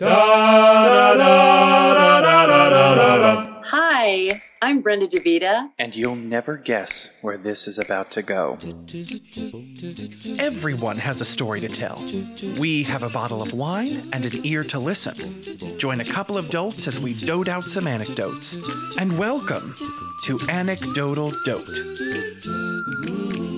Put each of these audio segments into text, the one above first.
Hi, I'm Brenda DeVita. And you'll never guess where this is about to go. Everyone has a story to tell. We have a bottle of wine and an ear to listen. Join a couple of dolts as we dote out some anecdotes. And welcome to Anecdotal Dote.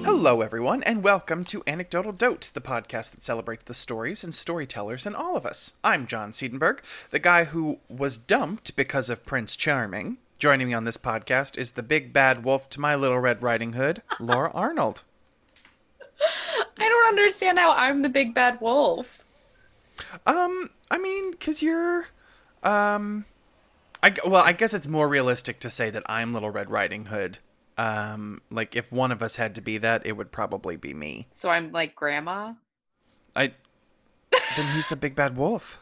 Hello, everyone, and welcome to Anecdotal Dote, the podcast that celebrates the stories and storytellers in all of us. I'm John Siedenberg, the guy who was dumped because of Prince Charming. Joining me on this podcast is the big bad wolf to my little Red Riding Hood, Laura Arnold. I don't understand how I'm the big bad wolf. Um, I mean, cause you're, um, I well, I guess it's more realistic to say that I'm Little Red Riding Hood. Um, like if one of us had to be that, it would probably be me. So I'm like grandma. I. Then who's the big bad wolf?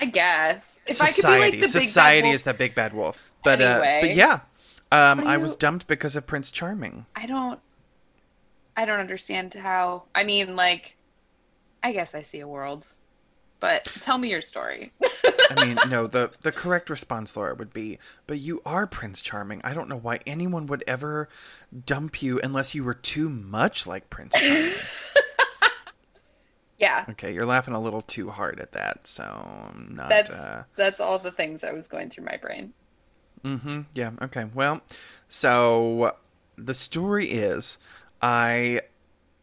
I guess. If society. I could be like the society big is the big bad wolf. But uh, but yeah, um, do I was dumped because of Prince Charming. I don't. I don't understand how. I mean, like, I guess I see a world, but tell me your story. I mean, no, the the correct response, Laura, would be, but you are Prince Charming. I don't know why anyone would ever dump you unless you were too much like Prince Charming. yeah, okay, you're laughing a little too hard at that, so I'm not. that's uh, that's all the things I was going through my brain. Mm-hmm. Yeah. Okay. Well, so the story is, I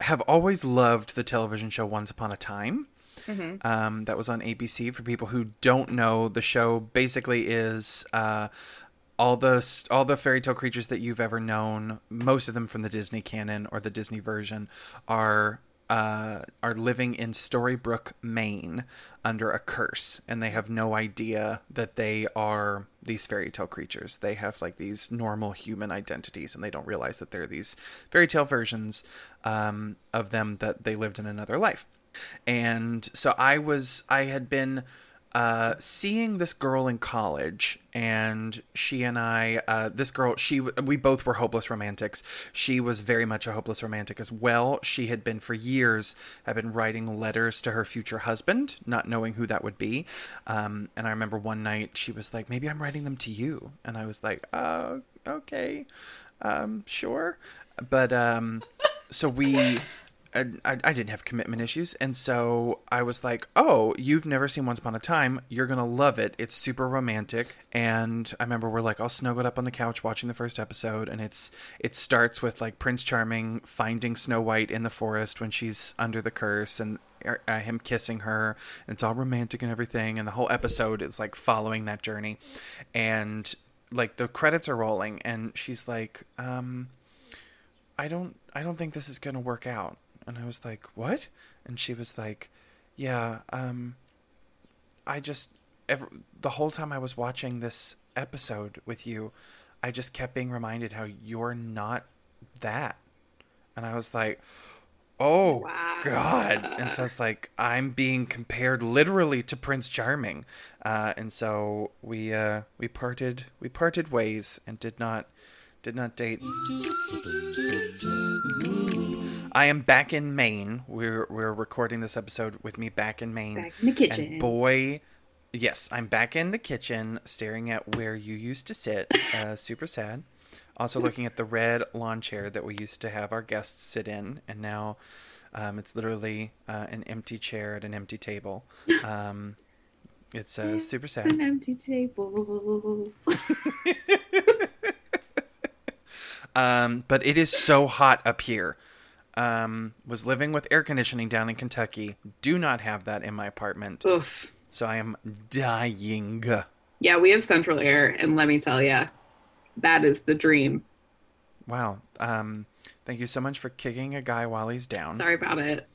have always loved the television show Once Upon a Time. Hmm. Um, that was on ABC. For people who don't know, the show basically is uh, all the all the fairy tale creatures that you've ever known. Most of them from the Disney canon or the Disney version are uh, are living in Storybrooke, Maine, under a curse, and they have no idea that they are these fairy tale creatures. They have like these normal human identities, and they don't realize that they're these fairy tale versions um, of them that they lived in another life. And so I was, I had been uh, seeing this girl in college, and she and I, uh, this girl, she, we both were hopeless romantics. She was very much a hopeless romantic as well. She had been for years, had been writing letters to her future husband, not knowing who that would be. Um, and I remember one night she was like, "Maybe I'm writing them to you," and I was like, "Oh, okay, um, sure." But um, so we. I, I didn't have commitment issues, and so I was like, "Oh, you've never seen Once Upon a Time? You're gonna love it. It's super romantic." And I remember we're like all snuggled up on the couch watching the first episode, and it's it starts with like Prince Charming finding Snow White in the forest when she's under the curse, and uh, him kissing her, and it's all romantic and everything, and the whole episode is like following that journey, and like the credits are rolling, and she's like, um. I don't I don't think this is going to work out. And I was like, "What?" And she was like, "Yeah, um I just every, the whole time I was watching this episode with you, I just kept being reminded how you're not that." And I was like, "Oh god." And so it's like I'm being compared literally to Prince Charming. Uh and so we uh we parted we parted ways and did not did not date. I am back in Maine. We're we're recording this episode with me back in Maine. Back in the kitchen. And boy, yes, I'm back in the kitchen, staring at where you used to sit. Uh, super sad. Also looking at the red lawn chair that we used to have our guests sit in, and now um, it's literally uh, an empty chair at an empty table. Um, it's uh, super sad. An empty tables. Um, but it is so hot up here. Um, was living with air conditioning down in Kentucky. Do not have that in my apartment. Oof. So I am dying. Yeah, we have central air, and let me tell you, that is the dream. Wow. Um, thank you so much for kicking a guy while he's down. Sorry about it.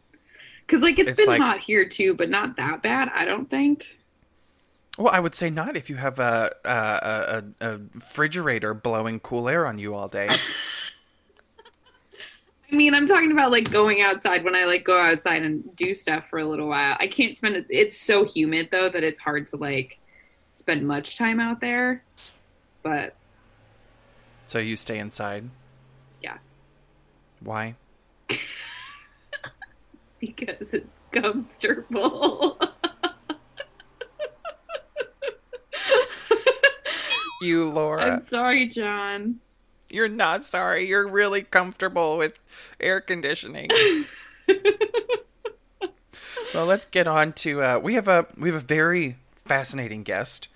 Because, like, it's It's been like- hot here too, but not that bad, I don't think. Well, I would say not if you have a a, a, a refrigerator blowing cool air on you all day. I mean, I'm talking about like going outside when I like go outside and do stuff for a little while. I can't spend it. It's so humid though that it's hard to like spend much time out there. But so you stay inside? Yeah. Why? because it's comfortable. you, Laura. I'm sorry, John. You're not sorry. You're really comfortable with air conditioning. well, let's get on to. Uh, we have a we have a very fascinating guest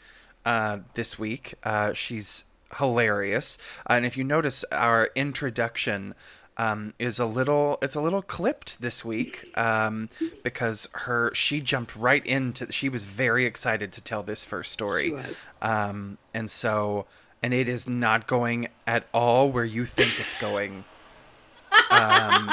uh, this week. Uh, she's hilarious, and if you notice, our introduction um, is a little it's a little clipped this week um, because her she jumped right into she was very excited to tell this first story. She was. Um, and so and it is not going at all where you think it's going. Um,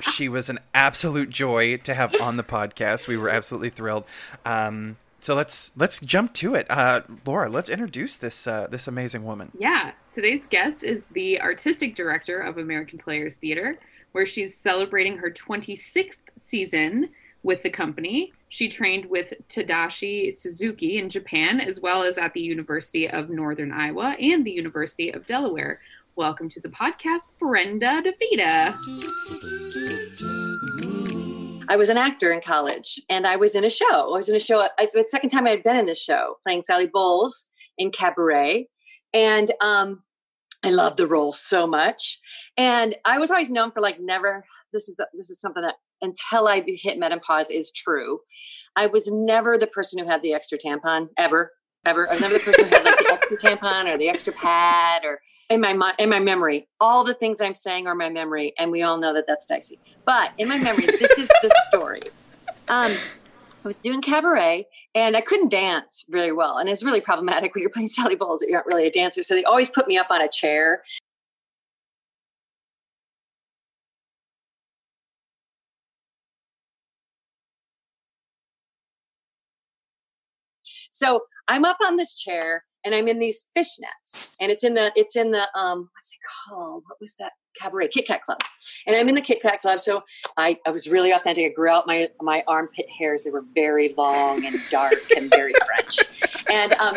she was an absolute joy to have on the podcast. We were absolutely thrilled. Um, so let's let's jump to it. Uh, Laura, let's introduce this uh, this amazing woman. Yeah, today's guest is the artistic director of American Players Theater, where she's celebrating her 26th season with the company. She trained with Tadashi Suzuki in Japan, as well as at the University of Northern Iowa and the University of Delaware. Welcome to the podcast, Brenda DeVita. I was an actor in college and I was in a show. I was in a show. It's the second time I had been in this show, playing Sally Bowles in Cabaret. And um, I loved the role so much. And I was always known for like never, this is, this is something that until I hit menopause is true. I was never the person who had the extra tampon ever, ever. I was never the person who had like the extra tampon or the extra pad or in my in my memory. All the things I'm saying are my memory, and we all know that that's dicey. But in my memory, this is the story. Um, I was doing cabaret and I couldn't dance very well. And it's really problematic when you're playing Sally Bowles that you're not really a dancer. So they always put me up on a chair So I'm up on this chair and I'm in these fishnets and it's in the it's in the um what's it called? What was that cabaret? Kit Kat Club. And I'm in the Kit Kat Club. So I, I was really authentic. I grew out my my armpit hairs. They were very long and dark and very French. And um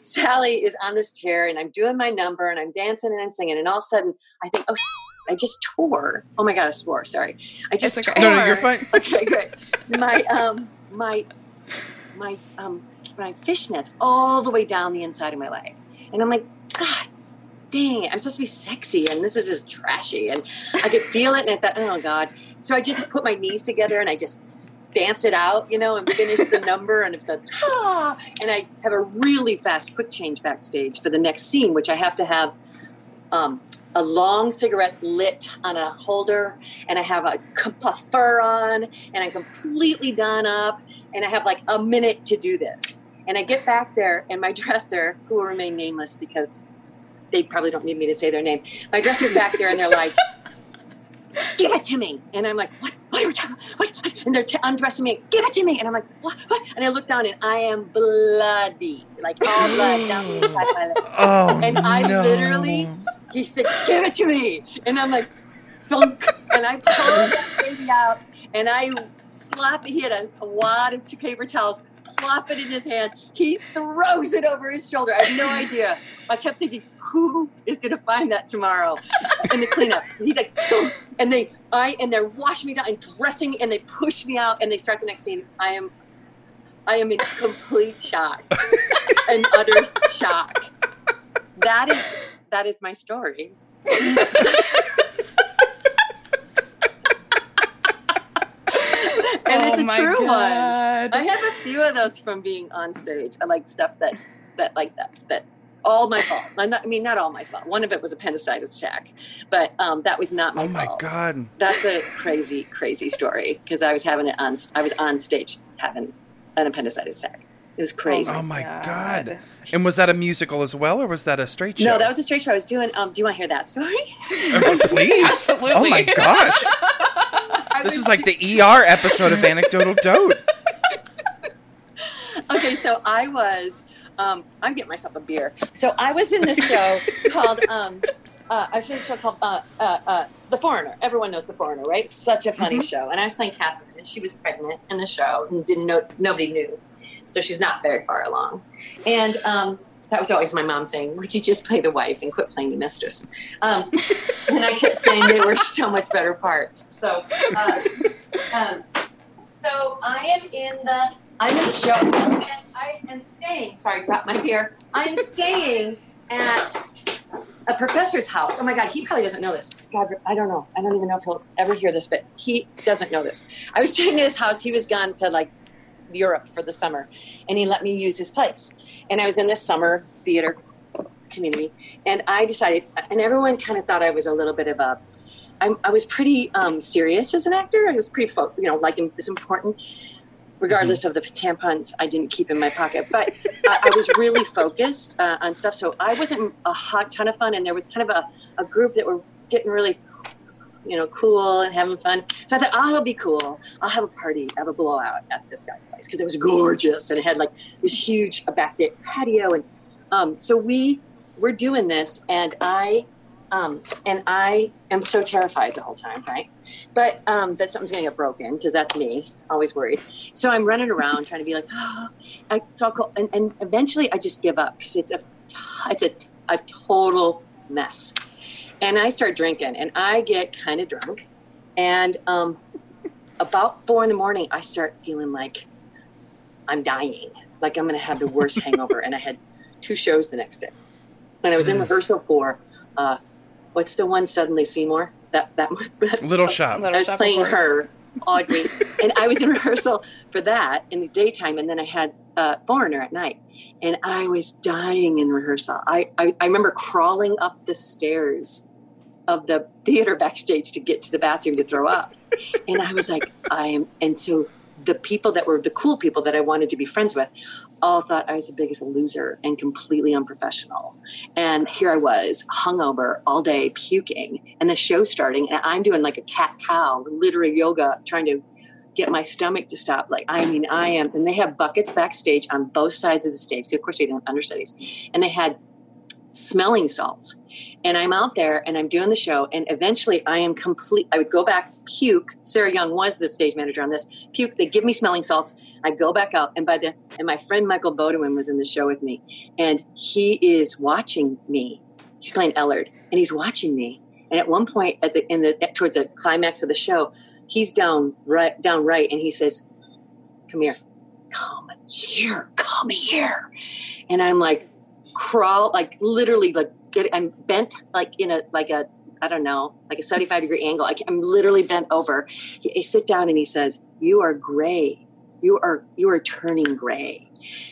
Sally is on this chair and I'm doing my number and I'm dancing and I'm singing. And all of a sudden I think, oh I just tore. Oh my god, I swore. Sorry. I just It's okay. tore. No, no, you're fine. Okay, great. My um my my um my fishnets all the way down the inside of my leg. And I'm like, God dang it, I'm supposed to be sexy and this is just trashy. And I could feel it and I thought, oh God. So I just put my knees together and I just dance it out, you know, and finish the number and the ah, and I have a really fast quick change backstage for the next scene, which I have to have um, a long cigarette lit on a holder, and I have a puff fur on, and I'm completely done up, and I have like a minute to do this. And I get back there, and my dresser, who will remain nameless because they probably don't need me to say their name, my dresser's back there, and they're like, "Give it to me," and I'm like, "What? What are we talking? What?" And they're t- undressing me. Give it to me, and I'm like, "What? What?" And I look down, and I am bloody, like all blood down the inside of my leg. Oh And I no. literally- He said, "Give it to me," and I'm like, "Thunk!" And I pulled that baby out, and I slap. He had a, a wad of paper towels. Plop it in his hand. He throws it over his shoulder. I have no idea. I kept thinking, who is going to find that tomorrow in the cleanup? He's like, and they, I, and they're washing me down and dressing, and they push me out, and they start the next scene. I am, I am in complete shock, and utter shock. That is that is my story. and Oh it's a my true one. I have a few of those from being on stage. I like stuff that that like that that all my fault. I'm not, I mean, not all my fault. One of it was appendicitis attack, but um, that was not my Oh my fault. god. That's a crazy, crazy story because I was having it on. I was on stage having an appendicitis attack. It was crazy. Oh my god. And was that a musical as well, or was that a straight show? no, that was a straight show. I was doing. Um, do you want to hear that story? Oh, please. Absolutely. Oh my gosh. This is like the ER episode of Anecdotal Dote. okay, so I was, um, I'm getting myself a beer. So I was in this show called, um, uh, I was in this show called uh, uh, uh, The Foreigner. Everyone knows The Foreigner, right? Such a funny show. And I was playing Catherine, and she was pregnant in the show and didn't know, nobody knew. So she's not very far along. And um, that was always my mom saying, Would you just play the wife and quit playing the mistress? Um, and I kept saying they were so much better parts. So, uh, um, so I am in the I'm in the show and I am staying. Sorry, got my beer. I am staying at a professor's house. Oh my God, he probably doesn't know this. God, I don't know. I don't even know if he'll ever hear this, but he doesn't know this. I was staying at his house. He was gone to like Europe for the summer, and he let me use his place. And I was in this summer theater community, and I decided, and everyone kind of thought I was a little bit of a. I was pretty um, serious as an actor. I was pretty, fo- you know, like it was important, regardless of the tampons I didn't keep in my pocket. But I, I was really focused uh, on stuff, so I wasn't a hot ton of fun. And there was kind of a, a group that were getting really you know, cool and having fun. So I thought, oh, I'll be cool. I'll have a party, have a blowout at this guy's place because it was gorgeous and it had like this huge back there patio. And um, so we were doing this, and I um, and I am so terrified the whole time, right? But um, that something's gonna get broken because that's me, always worried. So I'm running around trying to be like, oh, it's all cool, and, and eventually I just give up because it's a it's a, a total mess and I start drinking, and I get kind of drunk. And um, about four in the morning, I start feeling like I'm dying, like I'm going to have the worst hangover. And I had two shows the next day, and I was in rehearsal for uh, what's the one suddenly Seymour that that Little Shop. Little I was Shop playing her, Audrey, and I was in rehearsal for that in the daytime, and then I had uh, Foreigner at night, and I was dying in rehearsal. I, I I remember crawling up the stairs of the theater backstage to get to the bathroom to throw up, and I was like, I am, and so the people that were the cool people that I wanted to be friends with all thought I was the biggest loser and completely unprofessional. And here I was, hungover all day, puking, and the show starting, and I'm doing like a cat cow, literally yoga, trying to get my stomach to stop. Like, I mean, I am, and they have buckets backstage on both sides of the stage. Of course, we don't understudies, and they had smelling salts. And I'm out there and I'm doing the show, and eventually I am complete. I would go back, puke. Sarah Young was the stage manager on this. Puke. They give me smelling salts. I go back out, and by the and my friend Michael Bodewin was in the show with me, and he is watching me. He's playing Ellard, and he's watching me. And at one point, at the in the towards the climax of the show, he's down right down right, and he says, "Come here, come here, come here," and I'm like crawl like literally like I'm bent like in a like a I don't know like a 75 degree angle. Like I'm literally bent over. He, I sit down and he says you are gray. You are you are turning gray.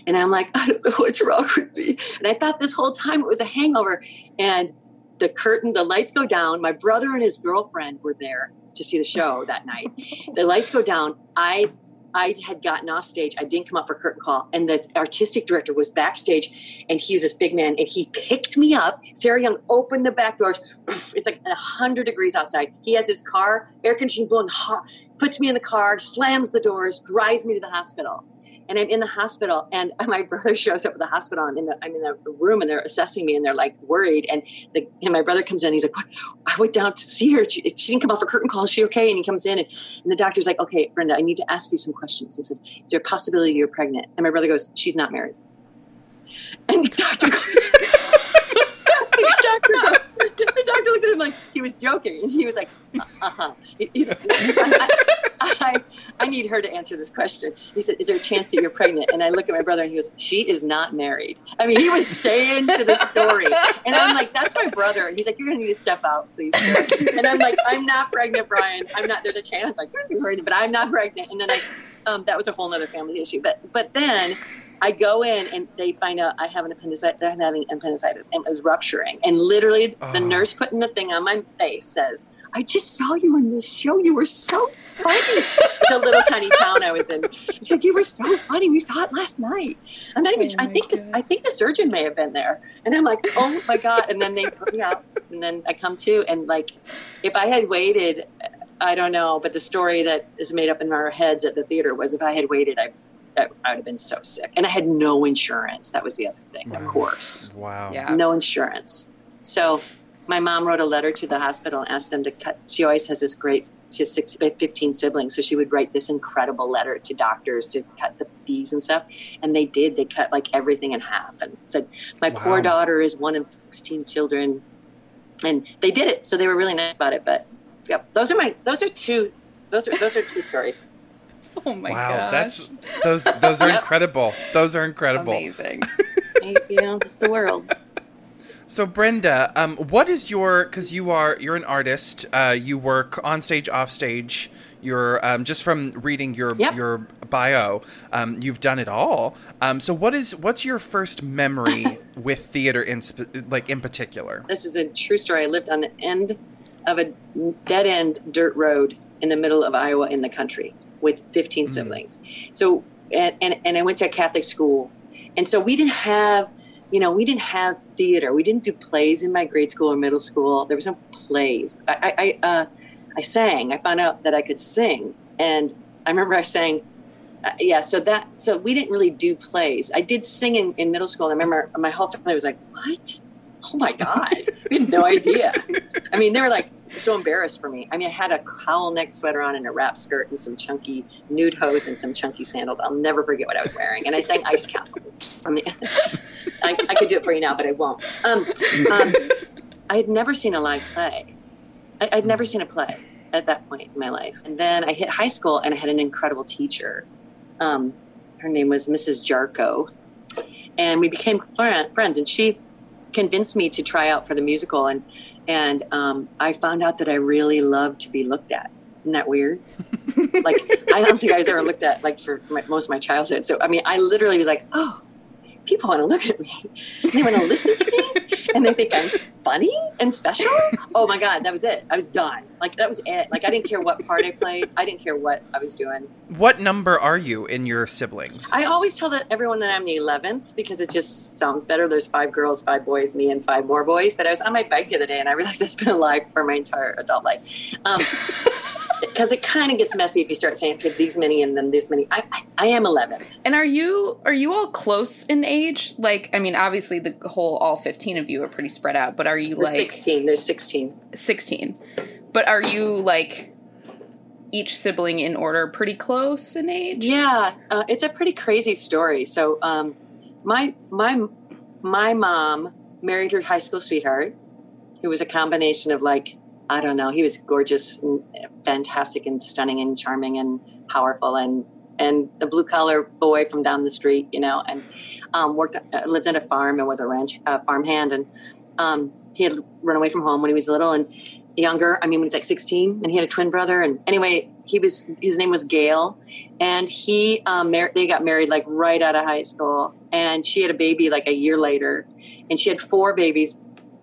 And I'm like I don't know what's wrong with me. And I thought this whole time it was a hangover. And the curtain the lights go down. My brother and his girlfriend were there to see the show that night. The lights go down. I I had gotten off stage. I didn't come up for curtain call, and the artistic director was backstage, and he's this big man, and he picked me up. Sarah Young opened the back doors. Poof, It's like hundred degrees outside. He has his car, air conditioning blowing hot, puts me in the car, slams the doors, drives me to the hospital. And I'm in the hospital, and my brother shows up at the hospital. I'm in the I'm in the room, and they're assessing me, and they're like worried. And the and my brother comes in. He's like, "What? I went down to see her. She, she didn't come off for curtain call. Is she okay?" And he comes in, and, and the doctor's like, "Okay, Brenda, I need to ask you some questions." He said, "Is there a possibility you're pregnant?" And my brother goes, "She's not married." And the doctor goes, the doctor goes, the doctor looked at him like he was joking, and he was like, "Uh huh." I, I, I need her to answer this question. He said, "Is there a chance that you're pregnant?" And I look at my brother, and he goes, "She is not married." I mean, he was staying to the story, and I'm like, "That's my brother." And he's like, "You're gonna need to step out, please." And I'm like, "I'm not pregnant, Brian. I'm not. There's a chance I could be pregnant, but I'm not pregnant." And then I, um, that was a whole other family issue. But but then I go in and they find out I have an appendicitis. I'm having appendicitis and it was rupturing. And literally, the Oh. nurse putting the thing on my face says, "I just saw you in this show. You were so funny." it's a little tiny town I was in. She's like, "You were so funny. We saw it last night." I'm not even. Oh I my think this. I think the surgeon may have been there. And I'm like, "Oh my god!" And then they put me out, and then I come to, and like, if I had waited. I don't know, but the story that is made up in our heads at the theater was if I had waited, I, I, I would have been so sick. And I had no insurance. That was the other thing, of mm. course. Wow. Yeah. No insurance. So my mom wrote a letter to the hospital and asked them to cut. She always has this great, she has six, uh, 15 siblings. So she would write this incredible letter to doctors to cut the fees and stuff. And they did. They cut like everything in half and said, my poor daughter is one of 16 children. And they did it. So they were really nice about it. But yep, those are my, those are two, those are, those are two stories. Oh my wow, gosh. that's those those are Yep. incredible. Those are incredible. amazing. I- you know, it's the world. So Brenda, um, what is your? Because you are you're an artist. Uh, you work on stage, off stage. You're um, just from reading your Yep. your bio. Um, you've done it all. Um, so what is what's your first memory with theater in like in particular? This is a true story. I lived on the end of a dead end dirt road in the middle of Iowa in the country with 15 Mm. siblings. So, and, and, and I went to a Catholic school. And so we didn't have, you know, we didn't have theater. We didn't do plays in my grade school or middle school. There was no plays. I, I, I, uh, I sang. I found out that I could sing. And I remember I sang uh, yeah so that so we didn't really do plays i did sing in, in middle school and i remember my whole family was like what oh my god we had no idea i mean they were like so embarrassed for me. I mean i had a cowl neck sweater on and a wrap skirt and some chunky nude hose and some chunky sandals. I'll never forget what i was wearing. And i sang ice castles. From the I, I could do it for you now but i won't. Um, um, i had never seen a live play. I, i'd never seen a play at that point in my life. And then i hit high school and i had an incredible teacher. Um, her name was Mrs. Jarko, and we became friend, friends. And she convinced me to try out for the musical, and and um, I found out that I really love to be looked at. Isn't that weird? like I don't think I was ever looked at like for my, most of my childhood. So I mean, I literally was like, oh, people want to look at me, they want to listen to me, and they think I'm funny and special. Oh my god, that was it. I was done. Like that was it. Like I didn't care what part I played. I didn't care what I was doing. What number are you in your siblings? I always tell that everyone that I'm the 11th because it just sounds better. There's five girls, five boys, me, and five more boys. But I was on my bike the other day and I realized that's been a lie for my entire adult life. Um, because it kind of gets messy if you start saying okay, these many and then this many. I, I, I am 11th. And are you are you all close in age? Like, I mean, obviously the whole all fifteen of you are pretty spread out, but are you like 16. There's 16. 16 but are you like each sibling in order pretty close in age Yeah, uh, it's a pretty crazy story. So, um, my my my mom married her high school sweetheart, who was a combination of like I don't know, he was gorgeous, and fantastic, and stunning, and charming, and powerful, and and the blue collar boy from down the street, you know, and um, worked uh, lived at a farm and was a ranch uh, farmhand, and um, he had run away from home when he was little and younger. I mean, when he was like 16, and he had a twin brother. And anyway, he was his name was Gail, and he um, mar- they got married like right out of high school, and she had a baby like a year later, and she had four babies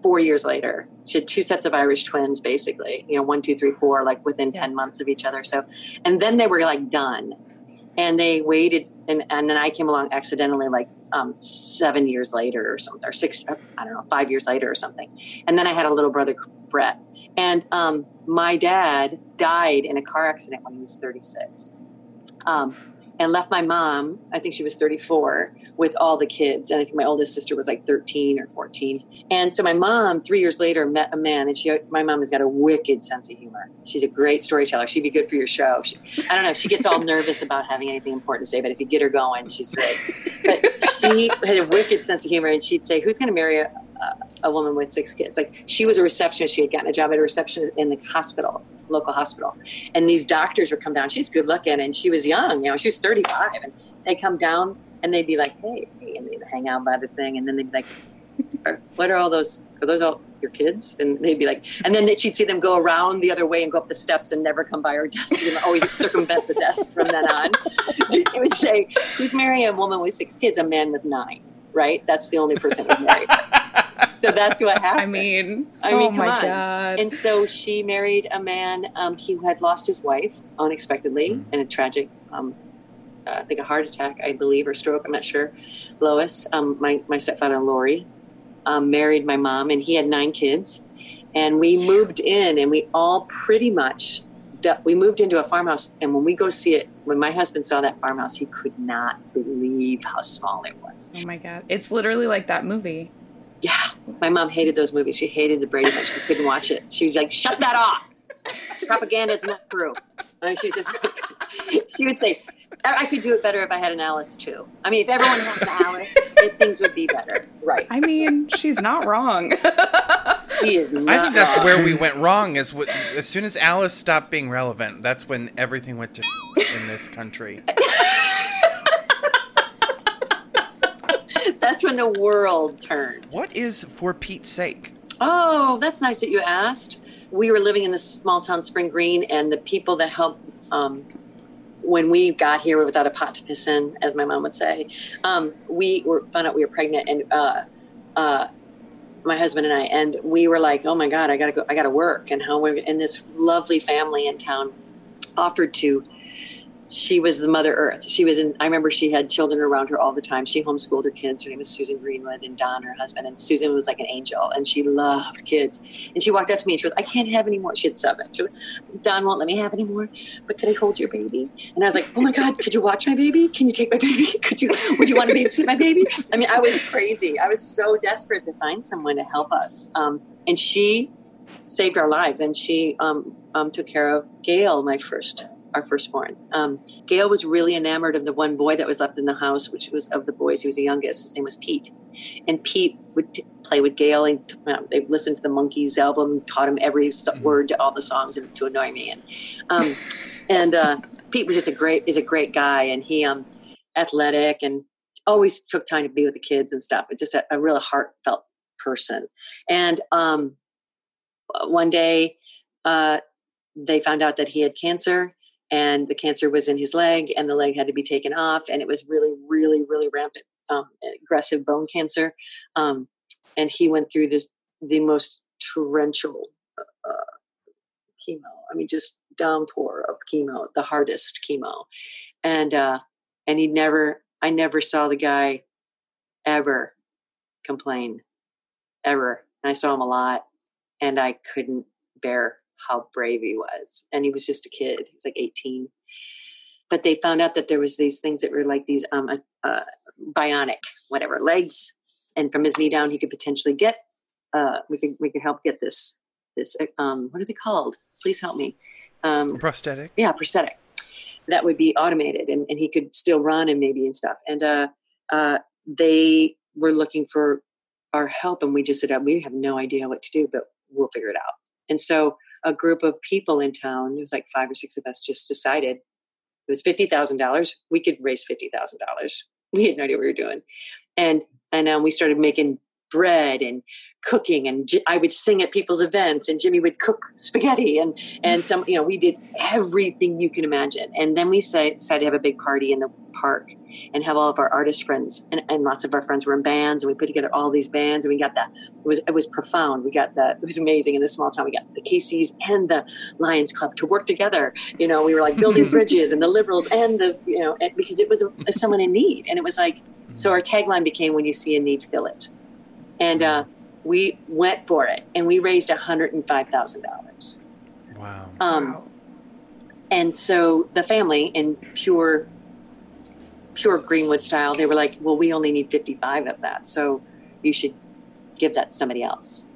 four years later. She had two sets of Irish twins, basically, you know, one, two, three, four, like within 10 months of each other. So, and then they were like done. And they waited, and, and then I came along accidentally, like um, seven years later or something, or six, I don't know, five years later or something. And then I had a little brother, Brett. And um, my dad died in a car accident when he was 36 um, and left my mom, I think she was 34, with all the kids. And I think my oldest sister was like 13 or 14. And so my mom, three years later, met a man, and she, my mom has got a wicked sense of humor. She's a great storyteller. She'd be good for your show. She, I don't know. She gets all nervous about having anything important to say, but if you get her going, she's great. But she had a wicked sense of humor, and she'd say, "Who's going to marry a, a woman with six kids?" Like she was a receptionist. She had gotten a job at a reception in the hospital, local hospital, and these doctors would come down. She's good looking, and she was young. You know, she was 35, and they'd come down and they'd be like, "Hey," and they'd hang out by the thing, and then they'd be like, "Are- "What are all those? Are those all your kids?" And they'd be like, and then she'd see them go around the other way and go up the steps and never come by her desk and always circumvent the desk from then on. So she would say, "Who's marrying a woman with six kids? A man with nine, right? That's the only person who's married." So that's what happened. i mean I mean, oh come my on. god And so she married a man um, who had lost his wife unexpectedly in a tragic, um, uh, I think a heart attack, I believe, or stroke. I'm not sure. Lois, um, my, my stepfather, Lori, um, married my mom, and he had nine kids. And we moved in, and we all pretty much. We moved into a farmhouse, and when we go see it, when my husband saw that farmhouse, he could not believe how small it was. oh my god it's literally like that movie Yeah, my mom hated those movies. She hated the Brady Bunch. She couldn't watch it. She was like, "Shut that off! Propaganda is not true." And she just, she would say, "I I could do it better if I had an Alice too." I mean, if everyone had an Alice, it, things would be better, right? i mean she's not wrong She is not I think that's wrong. where we went wrong. Is what as soon as Alice stopped being relevant, that's when everything went to in this country. That's when the world turned. What is for Pete's sake? Oh, that's nice that you asked. We were living in this small town, Spring Green, and the people that helped um, when we got here without a pot to piss in, as my mom would say, um, we were found out we were pregnant, and uh, uh, my husband and I, and we were like, "Oh my God, I gotta go, I gotta work." And how we and this lovely family in town offered to she was the mother earth. She was in i remember she had children around her all the time. She homeschooled her kids. Her name was susan greenwood and don her husband and susan was like an angel and she loved kids. And she walked up to me and she goes i can't have any more she had seven. She don won't let me have any more but could i hold your baby? And i was like oh my god could you watch my baby? Can you take my baby? Could you would you want to babysit my baby? I mean i was crazy. I was so desperate to find someone to help us. Um, and she saved our lives and she um, um, took care of gail my first our firstborn. Um, Gail was really enamored of the one boy that was left in the house, which was of the boys. He was the youngest. His name was Pete, and Pete would t- play with Gail. And uh, they listened to the Monkees album, taught him every mm-hmm. word to all the songs, and to annoy me. And um, and uh, Pete was just a great is a great guy, and he um athletic and always took time to be with the kids and stuff. It's just a, a real heartfelt person. And um, one day. Uh, they found out that he had cancer and the cancer was in his leg and the leg had to be taken off and it was really really really rampant um, aggressive bone cancer. Um, and he went through this the most torrential uh, chemo i mean just downpour of chemo the hardest chemo. And uh and he never i never saw the guy ever complain ever. And i saw him a lot and i couldn't bear how brave he was. And he was just a kid. He was like 18. But they found out that there was these things that were like these um, uh, uh, bionic, whatever, legs. And from his knee down, he could potentially get. Uh, we could we could help get this this um, what are they called? Please help me. Um, prosthetic. Yeah, prosthetic. That would be automated, and, and he could still run and maybe and stuff. And uh, uh, they were looking for our help, and we just said, "We have no idea what to do, but we'll figure it out." And so a group of people in town, it was like five or six of us, just decided it was fifty thousand dollars. We could raise fifty thousand dollars. We had no idea what we were doing, and and um, we started making bread and cooking and I would sing at people's events and Jimmy would cook spaghetti and and some you know we did everything you can imagine. And then we decided to have a big party in the park and have all of our artist friends and, and lots of our friends were in bands and we put together all these bands and we got that it was it was profound. We got that it was amazing in this small town. We got the KCs and the Lions Club to work together. You know we were like building bridges and the liberals and the you know because it was someone in need and it was like so our tagline became when you see a need fill it and uh, we went for it and we raised $105,000. Wow. Um, wow. And so the family in pure, pure Greenwood style, they were like, well, we only need 55 of that. So you should give that to somebody else.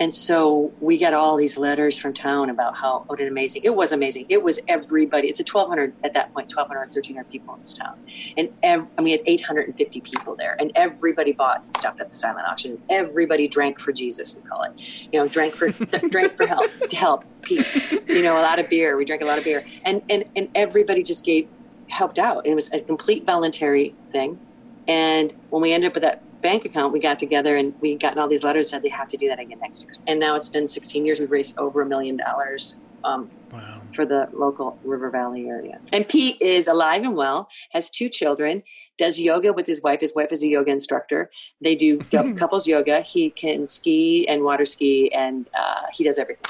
And so we got all these letters from town about how oh, what an amazing it was amazing. It was everybody. It's a 1,200 at that point, 1,200, 1,300 people in this town, and ev- I mean, had 850 people there, and everybody bought stuff at the silent auction. Everybody drank for Jesus, we call it. You know, drank for drank for help to help people. You know, a lot of beer. We drank a lot of beer, and and and everybody just gave helped out. It was a complete voluntary thing. And when we ended up with that bank account, we got together and we gotten all these letters said they have to do that again next year. And now it's been 16 years. We've raised over a million dollars um, wow. for the local River Valley area. And Pete is alive and well, has two children, does yoga with his wife. His wife is a yoga instructor. They do couples yoga. He can ski and water ski, and uh, he does everything.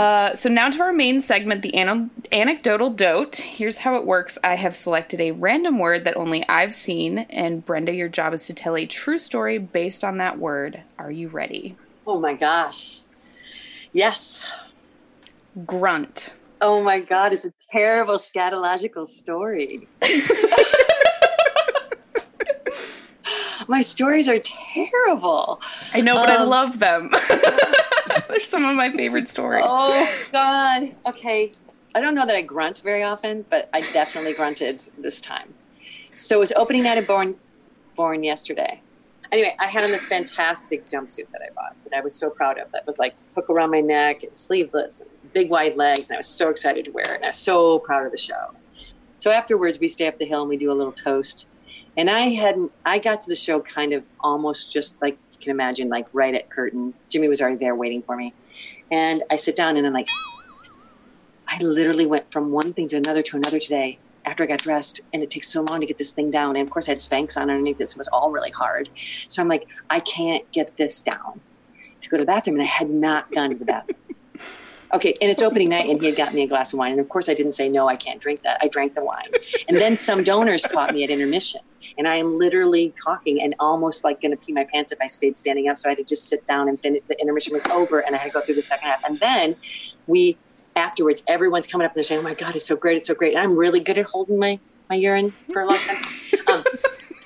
Uh, so now to our main segment, the an- anecdotal dote. Here's how it works. I have selected a random word that only I've seen, and Brenda, your job is to tell a true story based on that word. Are you ready? Oh my gosh. Yes. Grunt. Oh my god, it's a terrible scatological story. my stories are terrible. I know, but um, I love them. They're some of my favorite stories. Oh God. Okay. I don't know that I grunt very often, but I definitely grunted this time. So it was opening night of Born Born yesterday. Anyway, I had on this fantastic jumpsuit that I bought that I was so proud of. That was like hook around my neck and sleeveless and big wide legs, and I was so excited to wear it. And I was so proud of the show. So afterwards, we stay up the hill and we do a little toast. And I hadn't, I got to the show kind of almost just like can imagine, like right at curtains. Jimmy was already there waiting for me. And I sit down and I'm like, I literally went from one thing to another to another today after I got dressed, and it takes so long to get this thing down. And of course, I had Spanx on underneath this. It was all really hard. So I'm like, I can't get this down to go to the bathroom. And I had not gone to the bathroom. Okay, and it's opening night, and he had got me a glass of wine. And of course, I didn't say, no, I can't drink that. I drank the wine. And then some donors caught me at intermission. And I am literally talking and almost like going to pee my pants if I stayed standing up. So I had to just sit down, and then the intermission was over, and I had to go through the second half. And then we afterwards, everyone's coming up and they're saying, "Oh my God, it's so great! It's so great!" And I'm really good at holding my my urine for a long time. Um,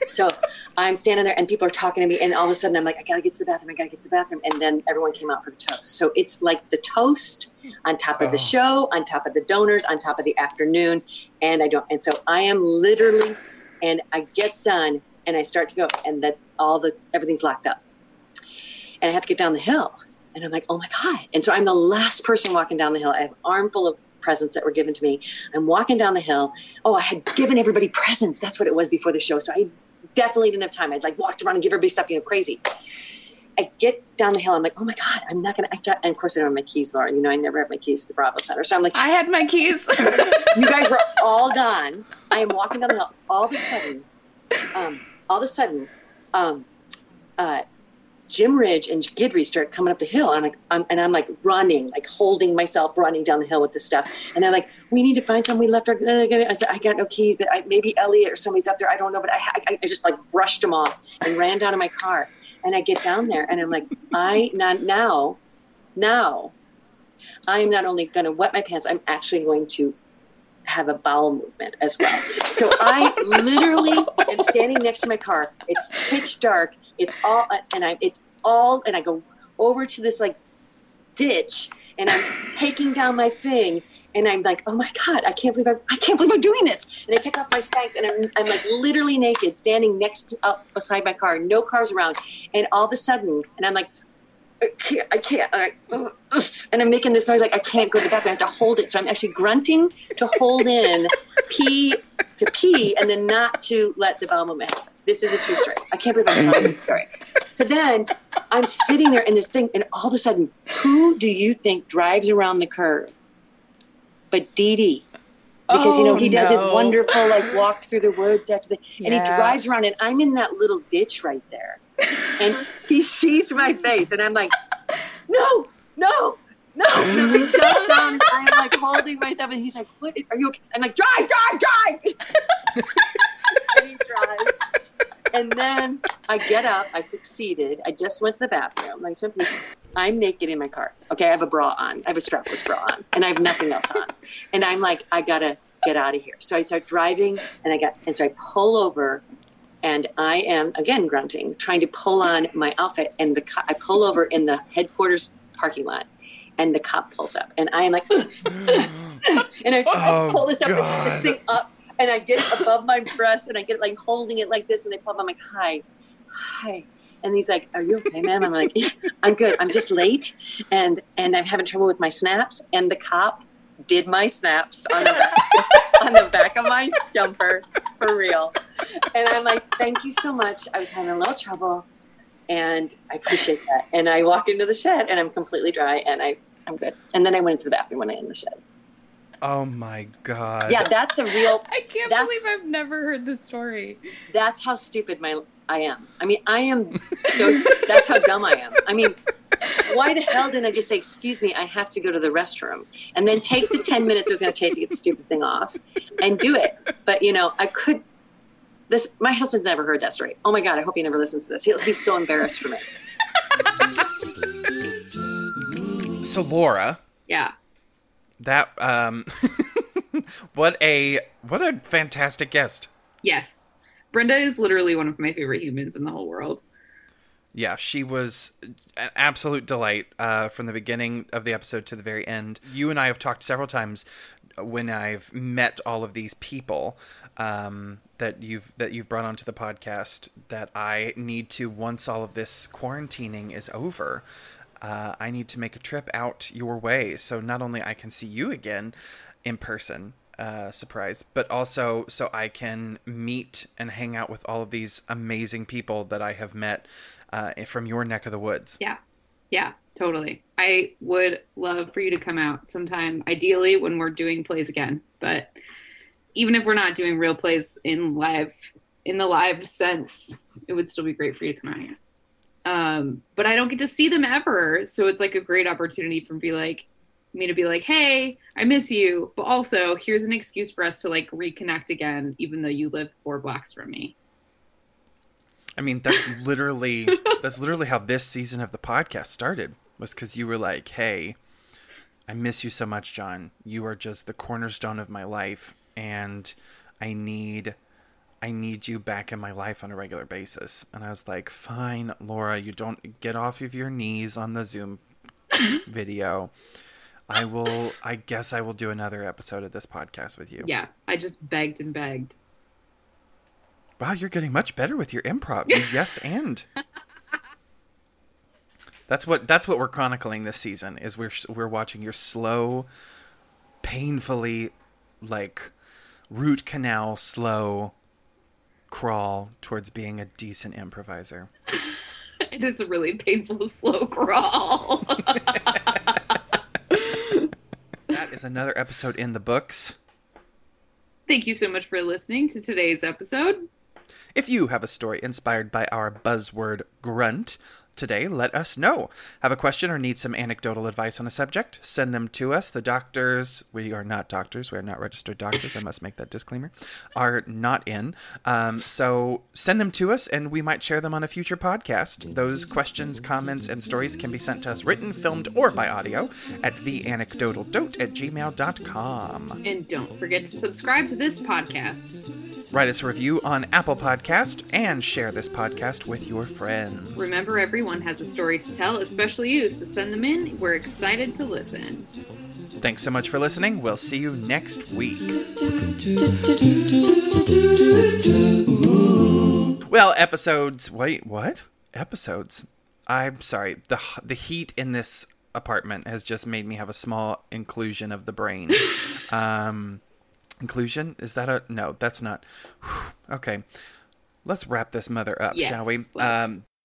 so I'm standing there and people are talking to me, and all of a sudden I'm like, I gotta get to the bathroom. I gotta get to the bathroom. And then everyone came out for the toast. So it's like the toast on top of the oh. show, on top of the donors, on top of the afternoon, and I don't. And so I am literally, and I get done and I start to go, and that all the everything's locked up, and I have to get down the hill. And I'm like, oh my God. And so I'm the last person walking down the hill. I have an armful of presents that were given to me. I'm walking down the hill. Oh, I had given everybody presents. That's what it was before the show. So I definitely didn't have time. I'd like walked around and give everybody stuff, you know, crazy. I get down the hill. I'm like, oh my God, I'm not going to. I got, and of course, I don't have my keys, Laura. You know, I never have my keys to the Bravo Center. So I'm like, I had my keys. you guys were all gone. I am walking down the hill. All of a sudden, um, all of a sudden, um, uh, Jim Ridge and Guidry start coming up the hill, and I'm like, I'm, and I'm like running, like holding myself, running down the hill with this stuff. And they're like, "We need to find someone. We left our." I said, "I got no keys, but I, maybe Elliot or somebody's up there. I don't know." But I, I, I just like brushed them off and ran down to my car. And I get down there, and I'm like, "I not now, now, I am not only going to wet my pants. I'm actually going to have a bowel movement as well. So I literally am standing next to my car. It's pitch dark. It's all, uh, and I, it's all, and I go over to this like ditch, and I'm taking down my thing, and I'm like, oh my god, I can't believe I'm, I can't believe I'm doing this. And I take off my Spanx, and I'm, I'm like literally naked, standing next to, up beside my car, no cars around, and all of a sudden, and I'm like, I can't, I can't. And, I, and I'm making this noise like I can't go to the bathroom. I have to hold it. So I'm actually grunting to hold in pee to pee and then not to let the bowel movement happen. This is a true story. I can't believe I'm telling you story. So then I'm sitting there in this thing, and all of a sudden, who do you think drives around the curve? But Dee Dee. Because you know Oh, he does his wonderful like walk through the woods after the and he drives around and I'm in that little ditch right there. And he sees my face and I'm like, no, no, no. Like, down, down. I'm like holding myself and he's like, what are you okay? I'm like, drive, drive, drive. and he drives. And then I get up. I succeeded. I just went to the bathroom. Like some people, I'm naked in my car. Okay, I have a bra on. I have a strapless bra on, and I have nothing else on. And I'm like, I gotta get out of here. So I start driving, and I got, and so I pull over, and I am again grunting, trying to pull on my outfit, and the co- I pull over in the headquarters parking lot, and the cop pulls up, and I am like, and I, I Oh, pull this up, this thing up, and I get above my breast, and I get like holding it like this, and I pull up. I'm like, hi, hi. And he's like, "Are you okay, ma'am?" I'm like, yeah, "I'm good. I'm just late, and and I'm having trouble with my snaps." And the cop did my snaps on the back, on the back of my jumper for real. And I'm like, "Thank you so much. I was having a little trouble, and I appreciate that." And I walk into the shed, and I'm completely dry, and I I'm good. And then I went into the bathroom when I in the shed. Oh my god. Yeah, that's a real. I can't believe I've never heard this story. That's how stupid my I am. I mean, I am. So, that's how dumb I am. I mean, why the hell didn't I just say, "Excuse me, I have to go to the restroom," and then take the ten minutes it was going to take to get the stupid thing off, and do it? But you know, I could. This my husband's never heard that story. Oh my god! I hope he never listens to this. He'll, he's so embarrassed for me. So Laura, Yeah. That um what a what a fantastic guest. Yes. Brenda is literally one of my favorite humans in the whole world. Yeah, she was an absolute delight uh, from the beginning of the episode to the very end. You and I have talked several times when I've met all of these people um, that you've that you've brought onto the podcast. That I need to once all of this quarantining is over. Uh, I need to make a trip out your way, so not only I can see you again in person, uh, surprise, but also so I can meet and hang out with all of these amazing people that I have met uh, from your neck of the woods. Yeah. Yeah, totally. I would love for you to come out sometime, ideally when we're doing plays again. But even if we're not doing real plays in live, in the live sense, it would still be great for you to come out here. Um, but I don't get to see them ever, so it's like a great opportunity for be like me to be like, "Hey, I miss you," but also here's an excuse for us to like reconnect again, even though you live four blocks from me. I mean, that's literally that's literally how this season of the podcast started. Was because you were like, "Hey, I miss you so much, John. You are just the cornerstone of my life, and I need." I need you back in my life on a regular basis. And I was like, fine, Laura, you don't get off of your knees on the Zoom video. I will, I guess I will do another episode of this podcast with you. Yeah, I just begged and begged. Wow, you're getting much better with your improv. Yes and. That's what that's what we're chronicling this season is we're we're watching your slow painfully like root canal slow crawl towards being a decent improviser. it is a really painful slow crawl. that is another episode in the books. Thank you so much for listening to today's episode. If you have a story inspired by our buzzword grunt, today, let us know. Have a question or need some anecdotal advice on a subject? Send them to us. The doctors, we are not doctors, we are not registered doctors, I must make that disclaimer, are not in. Um, so send them to us and we might share them on a future podcast. Those questions, comments, and stories can be sent to us written, filmed, or by audio at theanecdotaldote at gmail.com. And don't forget to subscribe to this podcast. Write us a review on Apple Podcast and share this podcast with your friends. Remember, everyone has a story to tell, especially you, so send them in. We're excited to listen. Thanks so much for listening. We'll see you next week. Well, episodes. Wait, what? Episodes? I'm sorry. The the heat in this apartment has just made me have a small inclusion of the brain. Um, inclusion is that a no? That's not. Okay, let's wrap this mother up, Yes, shall we? let's. Um,